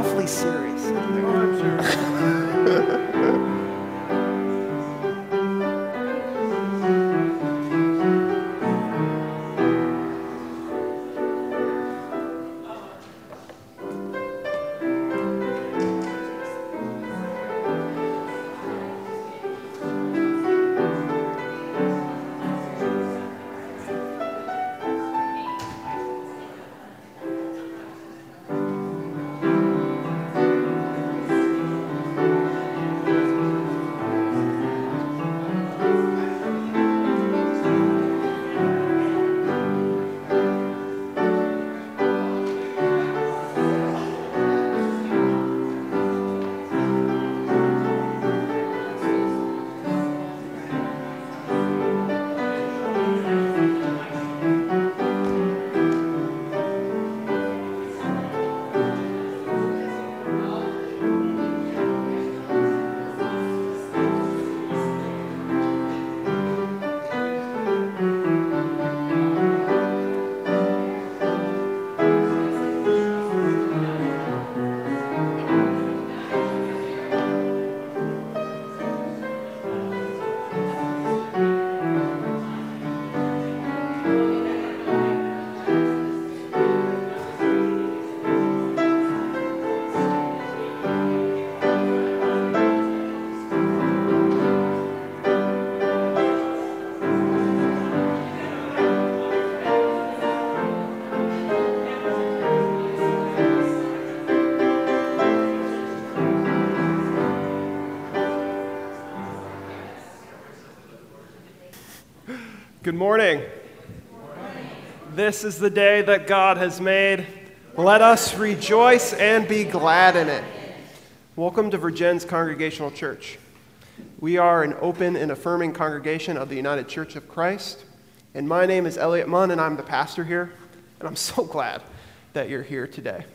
awfully serious. Good morning. This is the day that God has made. Let us rejoice and be glad in it. Welcome to Vergennes Congregational Church. We are an open and affirming congregation of the United Church of Christ. And my name is Elliot Munn, and I'm the pastor here. And I'm so glad that you're here today.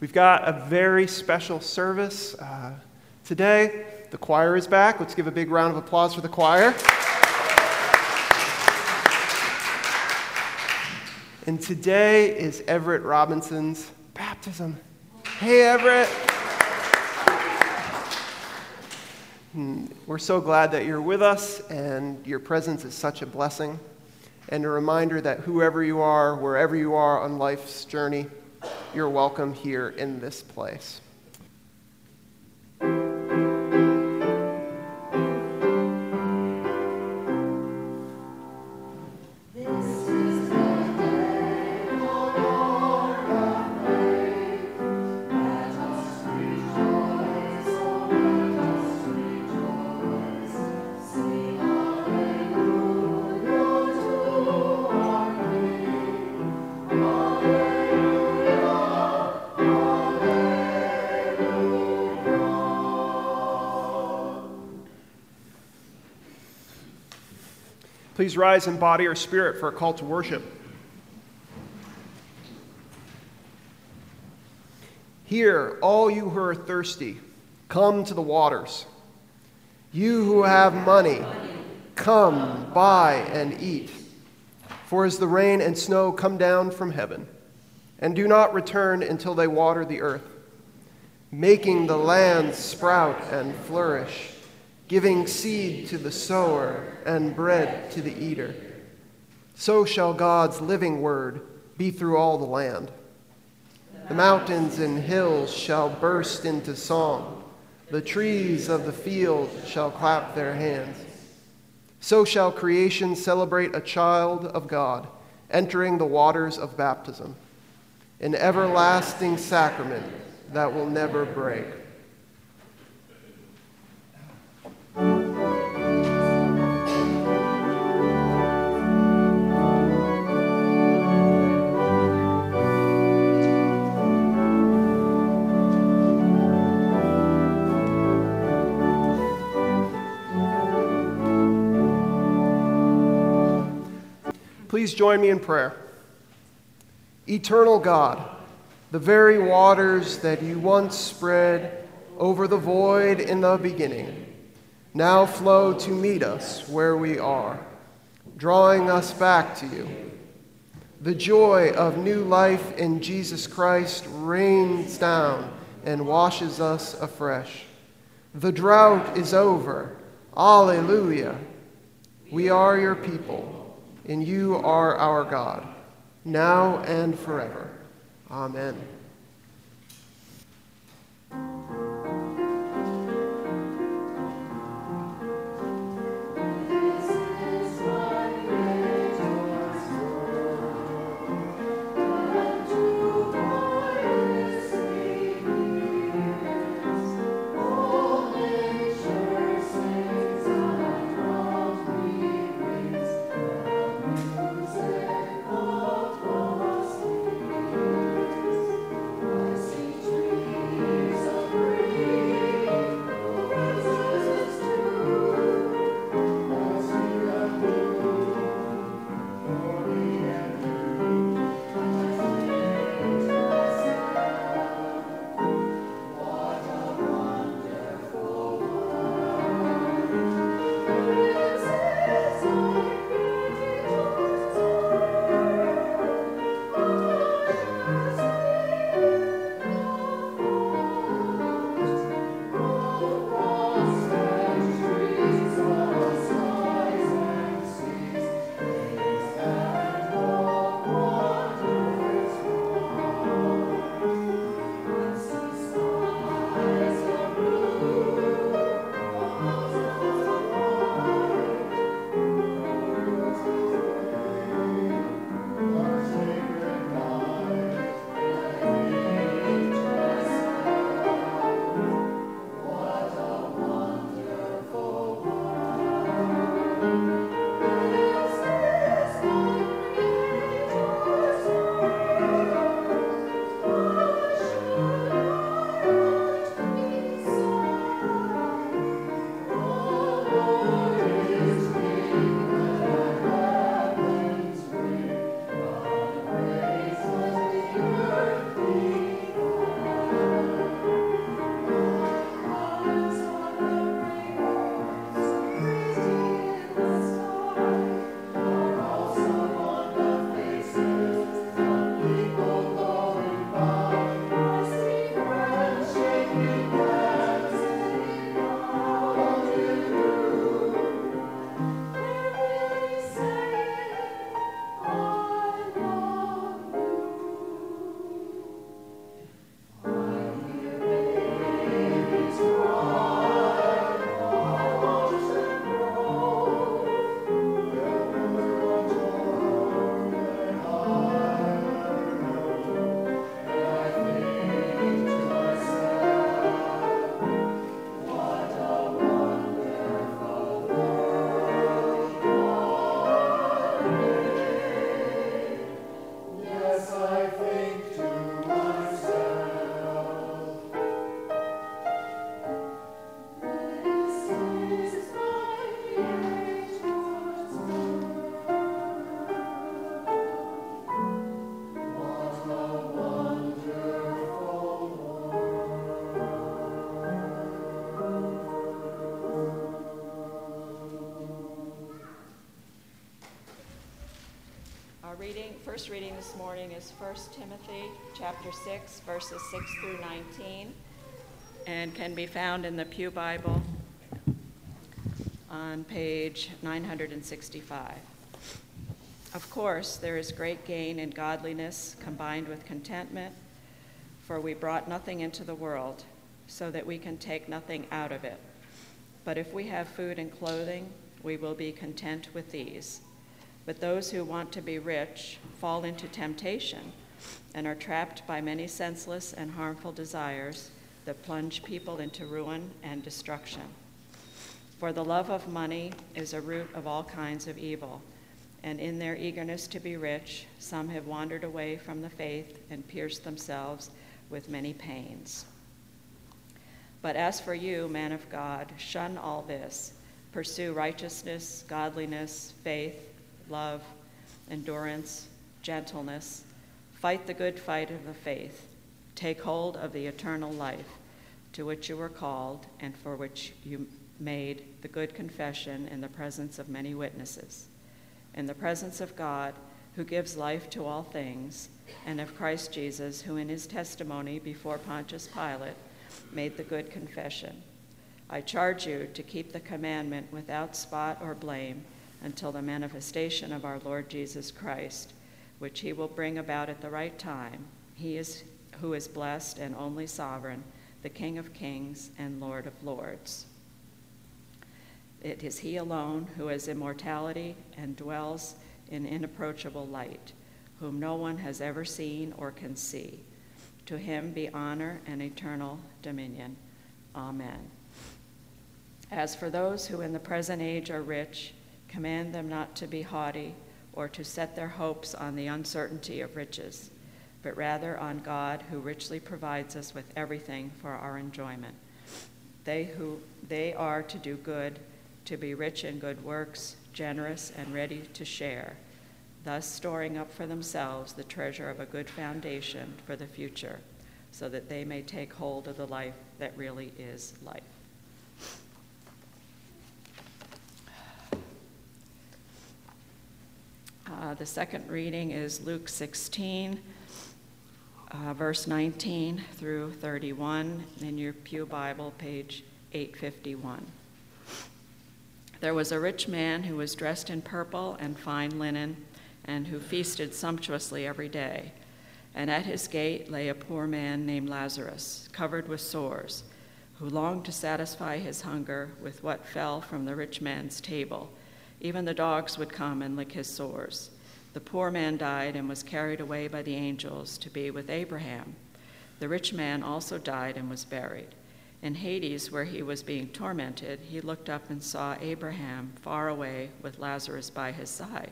We've got a very special service uh, today. The choir is back. Let's give a big round of applause for the choir. And today is Everett Robinson's baptism. Hey, Everett. We're so glad that you're with us, and your presence is such a blessing. And a reminder that whoever you are, wherever you are on life's journey, you're welcome here in this place. Please rise in body or spirit for a call to worship. Hear, all you who are thirsty, come to the waters. You who have money, come, buy and eat. For as the rain and snow come down from heaven, and do not return until they water the earth, making the land sprout and flourish giving seed to the sower and bread to the eater. So shall God's living word be through all the land. The mountains and hills shall burst into song. The trees of the field shall clap their hands. So shall creation celebrate a child of God entering the waters of baptism, an everlasting sacrament that will never break. Please join me in prayer. Eternal God, the very waters that you once spread over the void in the beginning now flow to meet us where we are, drawing us back to you. The joy of new life in Jesus Christ rains down and washes us afresh. The drought is over. Alleluia. We are your people, and you are our God, now and forever. Amen. First reading this morning is 1 Timothy chapter 6, verses 6 through 19, and can be found in the Pew Bible on page 965. Of course, there is great gain in godliness combined with contentment, for we brought nothing into the world, so that we can take nothing out of it. But if we have food and clothing, we will be content with these. But those who want to be rich fall into temptation and are trapped by many senseless and harmful desires that plunge people into ruin and destruction. For the love of money is a root of all kinds of evil, and in their eagerness to be rich, some have wandered away from the faith and pierced themselves with many pains. But as for you, man of God, shun all this. Pursue righteousness, godliness, faith love, endurance, gentleness. Fight the good fight of the faith. Take hold of the eternal life to which you were called and for which you made the good confession in the presence of many witnesses. In the presence of God, who gives life to all things, and of Christ Jesus, who in his testimony before Pontius Pilate made the good confession. I charge you to keep the commandment without spot or blame until the manifestation of our Lord Jesus Christ, which he will bring about at the right time. He is who is blessed and only sovereign, the King of kings and Lord of lords. It is he alone who has immortality and dwells in inapproachable light, whom no one has ever seen or can see. To him be honor and eternal dominion. Amen. As for those who in the present age are rich, command them not to be haughty or to set their hopes on the uncertainty of riches, but rather on God who richly provides us with everything for our enjoyment. They who they are to do good, to be rich in good works, generous and ready to share, thus storing up for themselves the treasure of a good foundation for the future, so that they may take hold of the life that really is life. Uh, the second reading is Luke 16, uh, verse 19 through 31 in your Pew Bible, page 851. There was a rich man who was dressed in purple and fine linen, and who feasted sumptuously every day. And at his gate lay a poor man named Lazarus, covered with sores, who longed to satisfy his hunger with what fell from the rich man's table. Even the dogs would come and lick his sores. The poor man died and was carried away by the angels to be with Abraham. The rich man also died and was buried. In Hades, where he was being tormented, he looked up and saw Abraham far away with Lazarus by his side.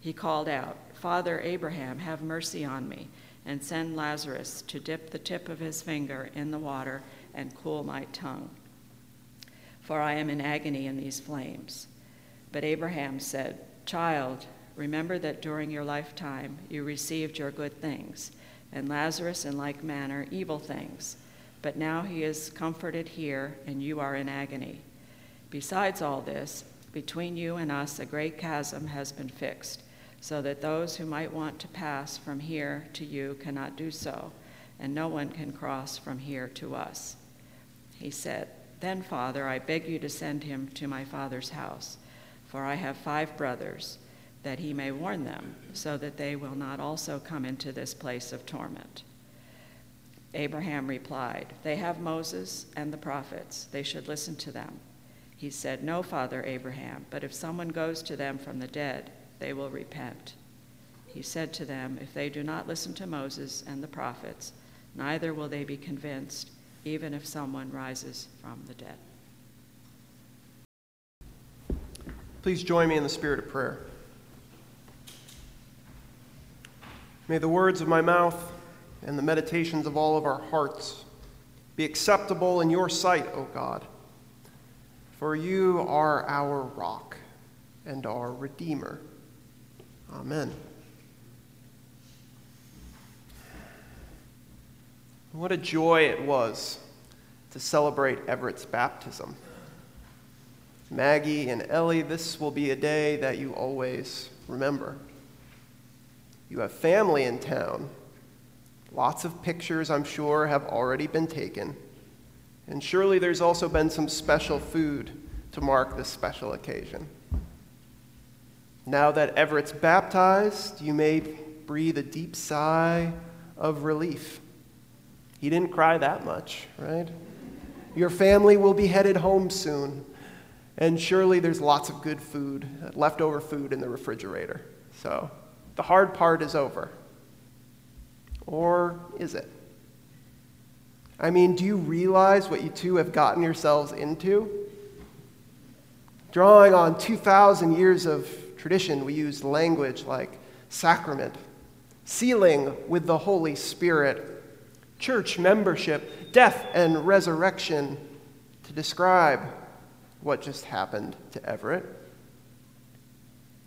He called out, Father Abraham, have mercy on me, and send Lazarus to dip the tip of his finger in the water and cool my tongue, for I am in agony in these flames. But Abraham said, Child, remember that during your lifetime you received your good things, and Lazarus in like manner evil things but now he is comforted here, and you are in agony. Besides all this, between you and us a great chasm has been fixed, so that those who might want to pass from here to you cannot do so, and no one can cross from here to us. He said, Then, Father, I beg you to send him to my father's house, for I have five brothers, that he may warn them, so that they will not also come into this place of torment. Abraham replied, They have Moses and the prophets. They should listen to them. He said, No, Father Abraham, but if someone goes to them from the dead, they will repent. He said to them, If they do not listen to Moses and the prophets, neither will they be convinced, even if someone rises from the dead. Please join me in the spirit of prayer. May the words of my mouth and the meditations of all of our hearts be acceptable in your sight, O God. For you are our rock and our Redeemer. Amen. What a joy it was to celebrate Everett's baptism. Maggie and Ellie, this will be a day that you always remember. You have family in town Lots of pictures, I'm sure, have already been taken. And surely there's also been some special food to mark this special occasion. Now that Everett's baptized, you may breathe a deep sigh of relief. He didn't cry that much, right? Your family will be headed home soon, and surely there's lots of good food, leftover food in the refrigerator. So the hard part is over. Or is it? I mean, do you realize what you two have gotten yourselves into? Drawing on 2,000 years of tradition, we use language like sacrament, sealing with the Holy Spirit, church membership, death and resurrection to describe what just happened to Everett.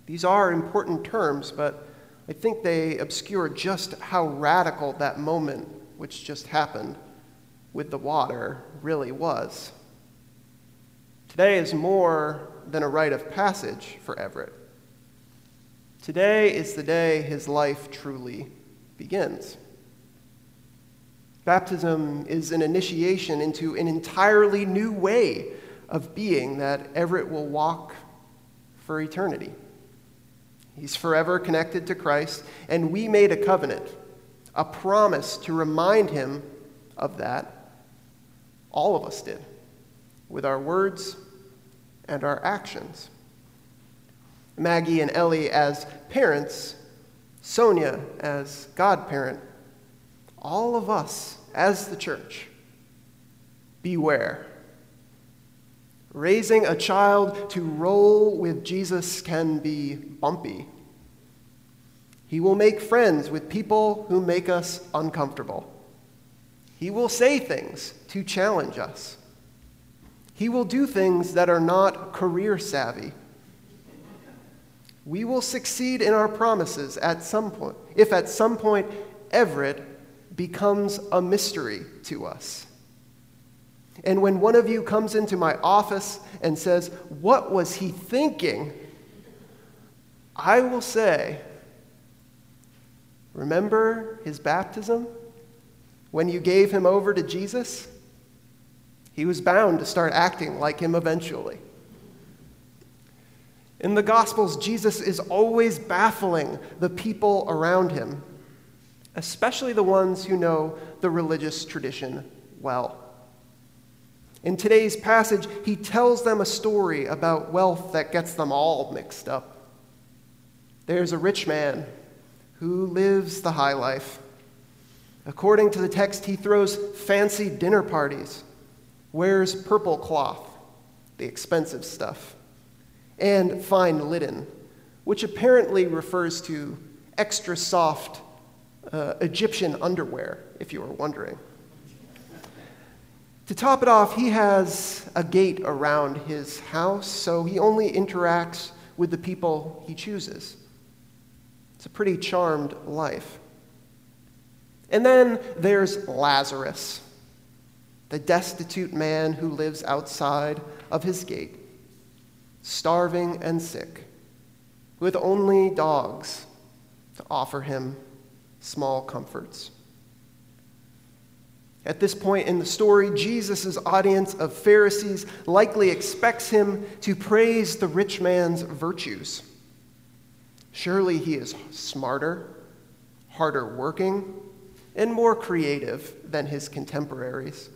These are important terms, but I think they obscure just how radical that moment, which just happened with the water, really was. Today is more than a rite of passage for Everett. Today is the day his life truly begins. Baptism is an initiation into an entirely new way of being that Everett will walk for eternity. He's forever connected to Christ, and we made a covenant, a promise to remind him of that. All of us did, with our words and our actions. Maggie and Ellie as parents, Sonia as godparent, all of us as the church, beware. Raising a child to roll with Jesus can be bumpy. He will make friends with people who make us uncomfortable. He will say things to challenge us. He will do things that are not career savvy. We will succeed in our promises at some point, if at some point Everett becomes a mystery to us. And when one of you comes into my office and says, What was he thinking? I will say, Remember his baptism? When you gave him over to Jesus? He was bound to start acting like him eventually. In the Gospels, Jesus is always baffling the people around him, especially the ones who know the religious tradition well. In today's passage, he tells them a story about wealth that gets them all mixed up. There's a rich man who lives the high life. According to the text, he throws fancy dinner parties, wears purple cloth, the expensive stuff and fine linen, which apparently refers to extra soft uh, Egyptian underwear, if you were wondering. To top it off, he has a gate around his house, so he only interacts with the people he chooses. It's a pretty charmed life. And then there's Lazarus, the destitute man who lives outside of his gate starving and sick, with only dogs to offer him small comforts. At this point in the story, Jesus' audience of Pharisees likely expects him to praise the rich man's virtues. Surely he is smarter, harder working, and more creative than his contemporaries.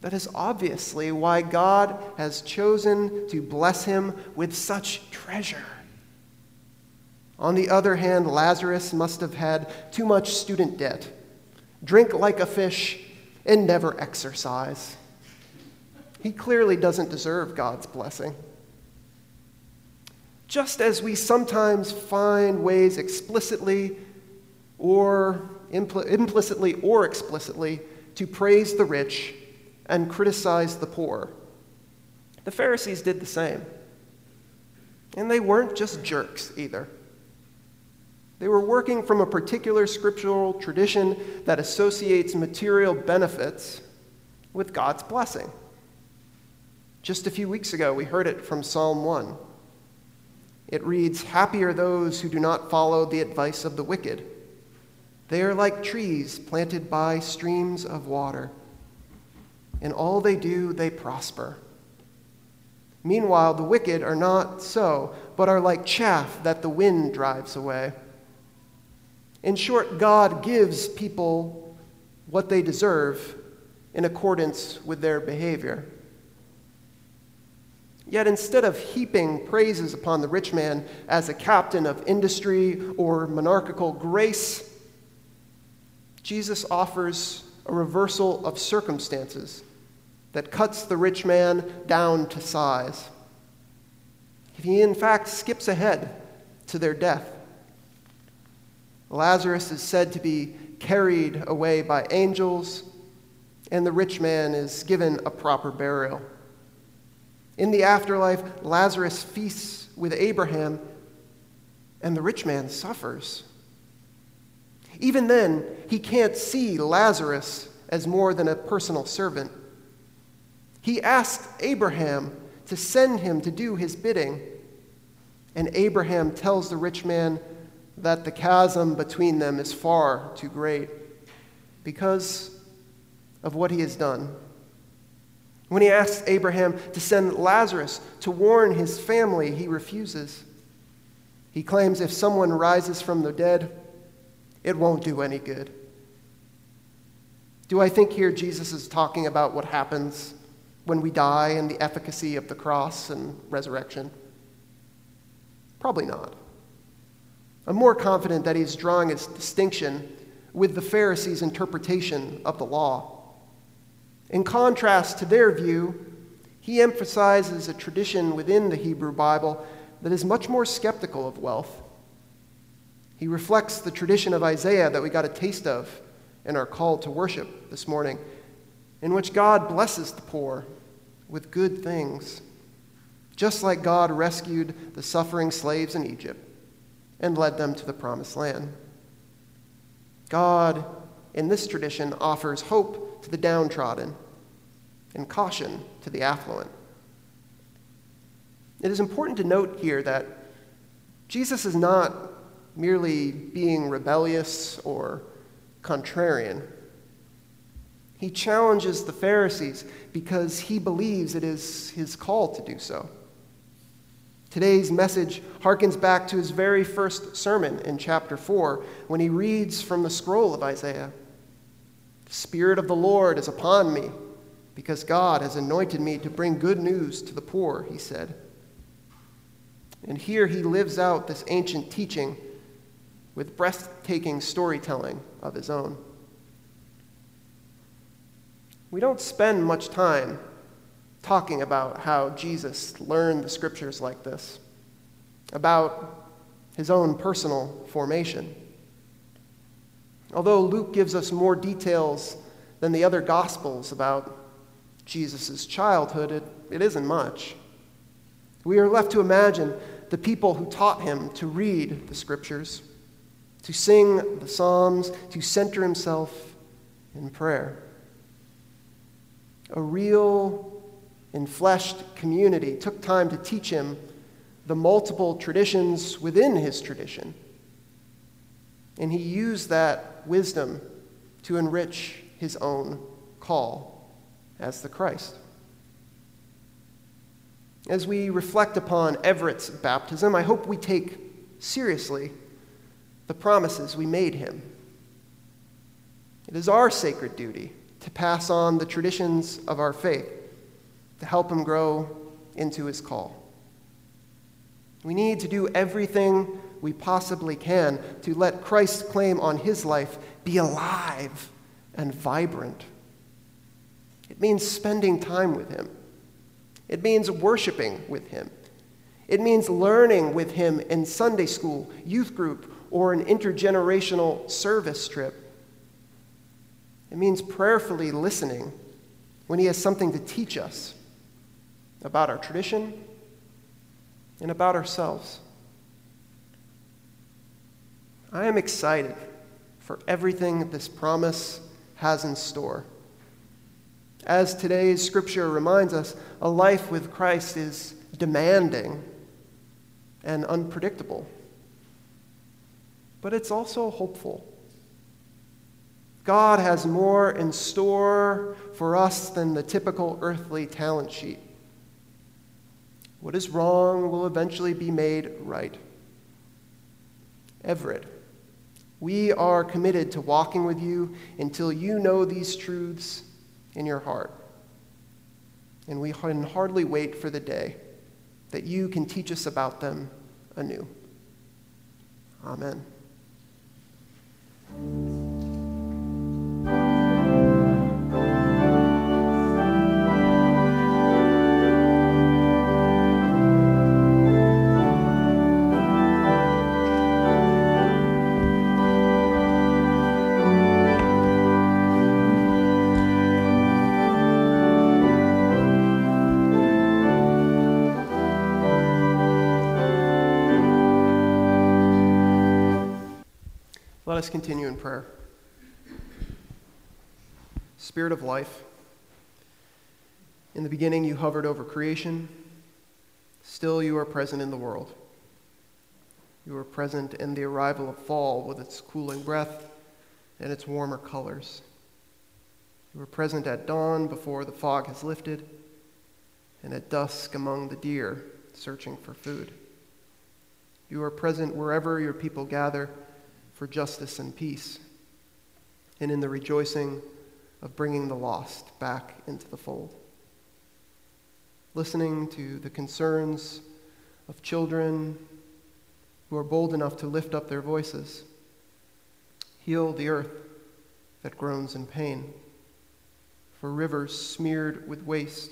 That is obviously why God has chosen to bless him with such treasure. On the other hand, Lazarus must have had too much student debt, drink like a fish, and never exercise. He clearly doesn't deserve God's blessing. Just as we sometimes find ways explicitly or impl- implicitly or explicitly to praise the rich and criticize the poor. The Pharisees did the same. And they weren't just jerks either. They were working from a particular scriptural tradition that associates material benefits with God's blessing. Just a few weeks ago, we heard it from Psalm 1. It reads Happy are those who do not follow the advice of the wicked. They are like trees planted by streams of water in all they do, they prosper. Meanwhile, the wicked are not so, but are like chaff that the wind drives away. In short, God gives people what they deserve in accordance with their behavior. Yet instead of heaping praises upon the rich man as a captain of industry or monarchical grace, Jesus offers a reversal of circumstances that cuts the rich man down to size. He, in fact, skips ahead to their death. Lazarus is said to be carried away by angels, and the rich man is given a proper burial. In the afterlife, Lazarus feasts with Abraham, and the rich man suffers. Even then, he can't see Lazarus as more than a personal servant. He asked Abraham to send him to do his bidding, and Abraham tells the rich man that the chasm between them is far too great because of what he has done. When he asks Abraham to send Lazarus to warn his family, he refuses. He claims if someone rises from the dead, it won't do any good. Do I think here Jesus is talking about what happens when we die and the efficacy of the cross and resurrection? Probably not. I'm more confident that he's drawing a distinction with the Pharisees' interpretation of the law. In contrast to their view, he emphasizes a tradition within the Hebrew Bible that is much more skeptical of wealth. He reflects the tradition of Isaiah that we got a taste of in our call to worship this morning, in which God blesses the poor with good things, just like God rescued the suffering slaves in Egypt and led them to the promised land. God, in this tradition, offers hope to the downtrodden and caution to the affluent. It is important to note here that Jesus is not merely being rebellious or contrarian. He challenges the Pharisees because he believes it is his call to do so. Today's message harkens back to his very first sermon in chapter 4 when he reads from the scroll of Isaiah The Spirit of the Lord is upon me because God has anointed me to bring good news to the poor, he said. And here he lives out this ancient teaching with breathtaking storytelling of his own. We don't spend much time talking about how Jesus learned the scriptures like this, about his own personal formation. Although Luke gives us more details than the other gospels about Jesus' childhood, it, it isn't much. We are left to imagine the people who taught him to read the scriptures, to sing the Psalms, to center himself in prayer. A real, enfleshed community took time to teach him the multiple traditions within his tradition. And he used that wisdom to enrich his own call as the Christ. As we reflect upon Everett's baptism, I hope we take seriously the promises we made him. It is our sacred duty to pass on the traditions of our faith to help him grow into his call. We need to do everything we possibly can to let Christ's claim on his life be alive and vibrant. It means spending time with him it means worshiping with Him. It means learning with Him in Sunday school, youth group, or an intergenerational service trip. It means prayerfully listening when He has something to teach us about our tradition and about ourselves. I am excited for everything this promise has in store. As today's scripture reminds us, a life with Christ is demanding and unpredictable. But it's also hopeful. God has more in store for us than the typical earthly talent sheet. What is wrong will eventually be made right. Everett, we are committed to walking with you until you know these truths in your heart. And we can hardly wait for the day that you can teach us about them anew. Amen. Let us continue in prayer. Spirit of life, in the beginning you hovered over creation, still you are present in the world. You are present in the arrival of fall with its cooling breath and its warmer colors. You are present at dawn before the fog has lifted, and at dusk among the deer searching for food. You are present wherever your people gather for justice and peace, and in the rejoicing of bringing the lost back into the fold. Listening to the concerns of children who are bold enough to lift up their voices. Heal the earth that groans in pain. For rivers smeared with waste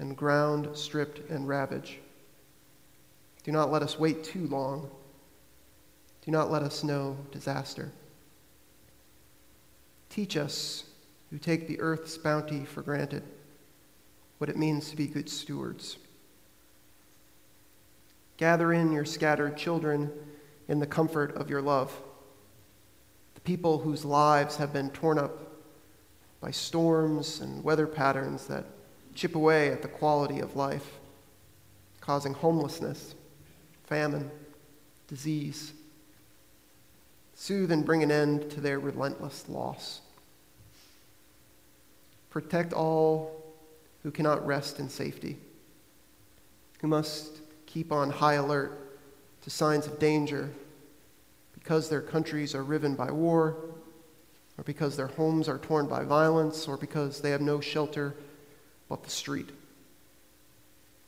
and ground stripped and ravaged. Do not let us wait too long. Do not let us know disaster. Teach us, who take the earth's bounty for granted, what it means to be good stewards. Gather in your scattered children in the comfort of your love, the people whose lives have been torn up by storms and weather patterns that chip away at the quality of life, causing homelessness, famine, disease. Soothe and bring an end to their relentless loss. Protect all who cannot rest in safety, who must keep on high alert to signs of danger because their countries are riven by war, or because their homes are torn by violence, or because they have no shelter but the street.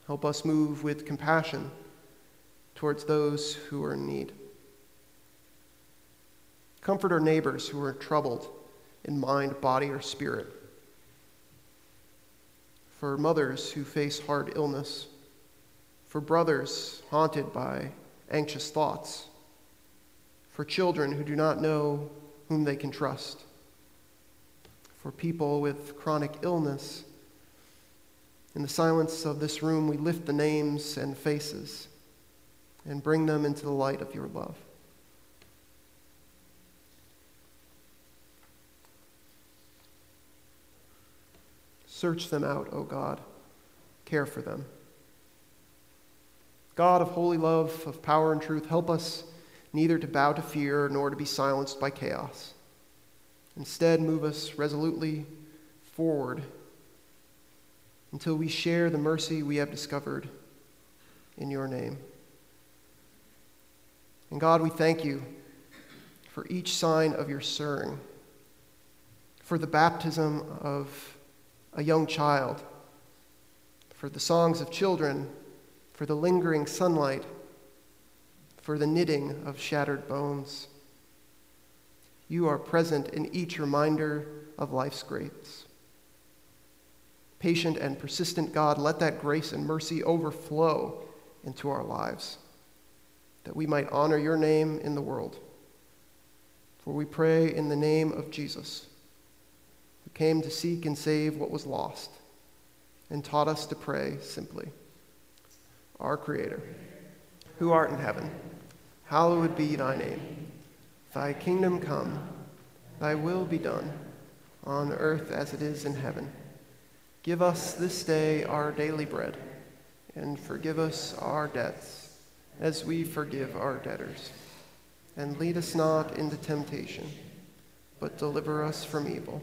Help us move with compassion towards those who are in need. Comfort our neighbors who are troubled in mind, body, or spirit. For mothers who face hard illness, for brothers haunted by anxious thoughts, for children who do not know whom they can trust, for people with chronic illness. In the silence of this room, we lift the names and faces and bring them into the light of your love. Search them out, O God. Care for them. God of holy love, of power and truth, help us neither to bow to fear nor to be silenced by chaos. Instead, move us resolutely forward until we share the mercy we have discovered in your name. And God, we thank you for each sign of your stirring, for the baptism of a young child, for the songs of children for the lingering sunlight, for the knitting of shattered bones. You are present in each reminder of life's grace. Patient and persistent God, let that grace and mercy overflow into our lives, that we might honor your name in the world. For we pray in the name of Jesus, who came to seek and save what was lost and taught us to pray simply our Creator, who art in heaven, hallowed be thy name. Thy kingdom come, thy will be done, on earth as it is in heaven. Give us this day our daily bread, and forgive us our debts, as we forgive our debtors. And lead us not into temptation, but deliver us from evil.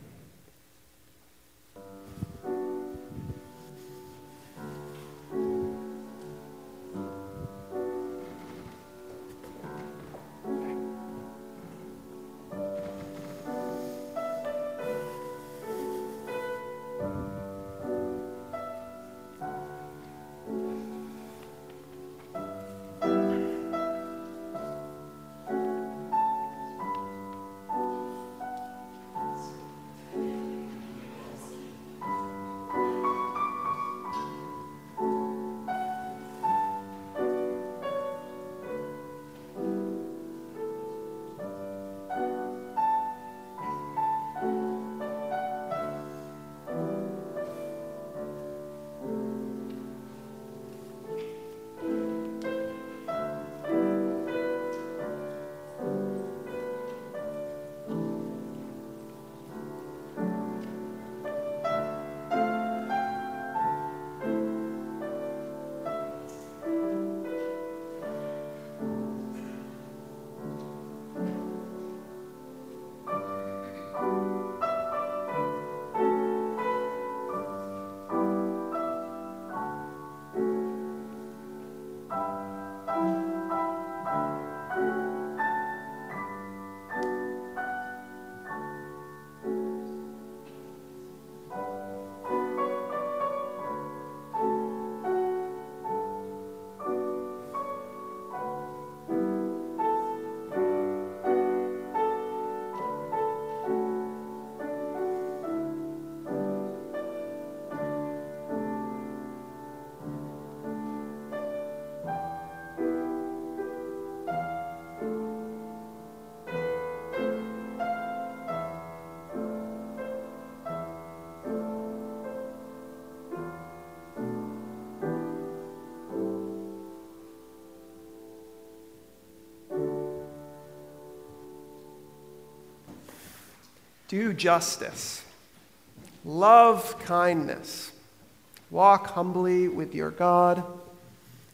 Do justice, love kindness, walk humbly with your God.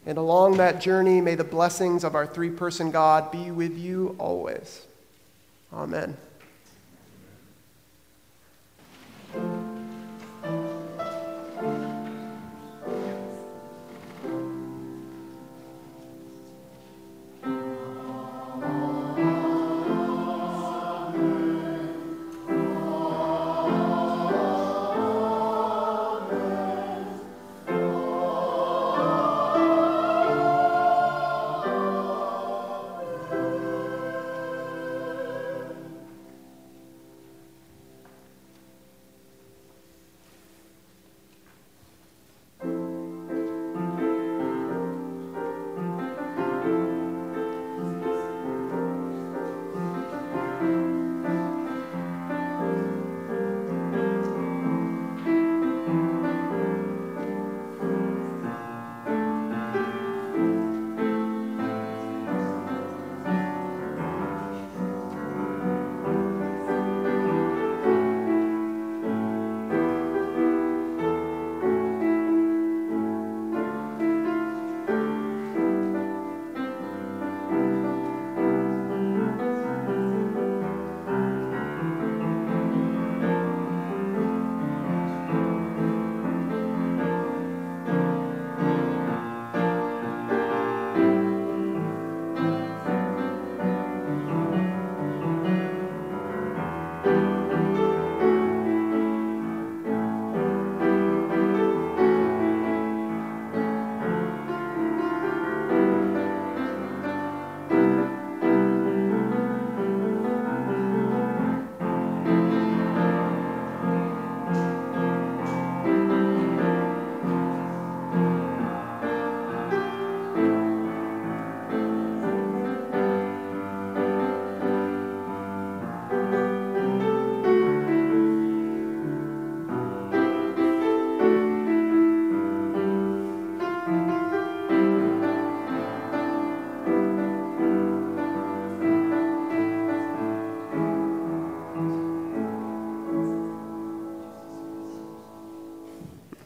And along that journey, may the blessings of our three person God be with you always. Amen.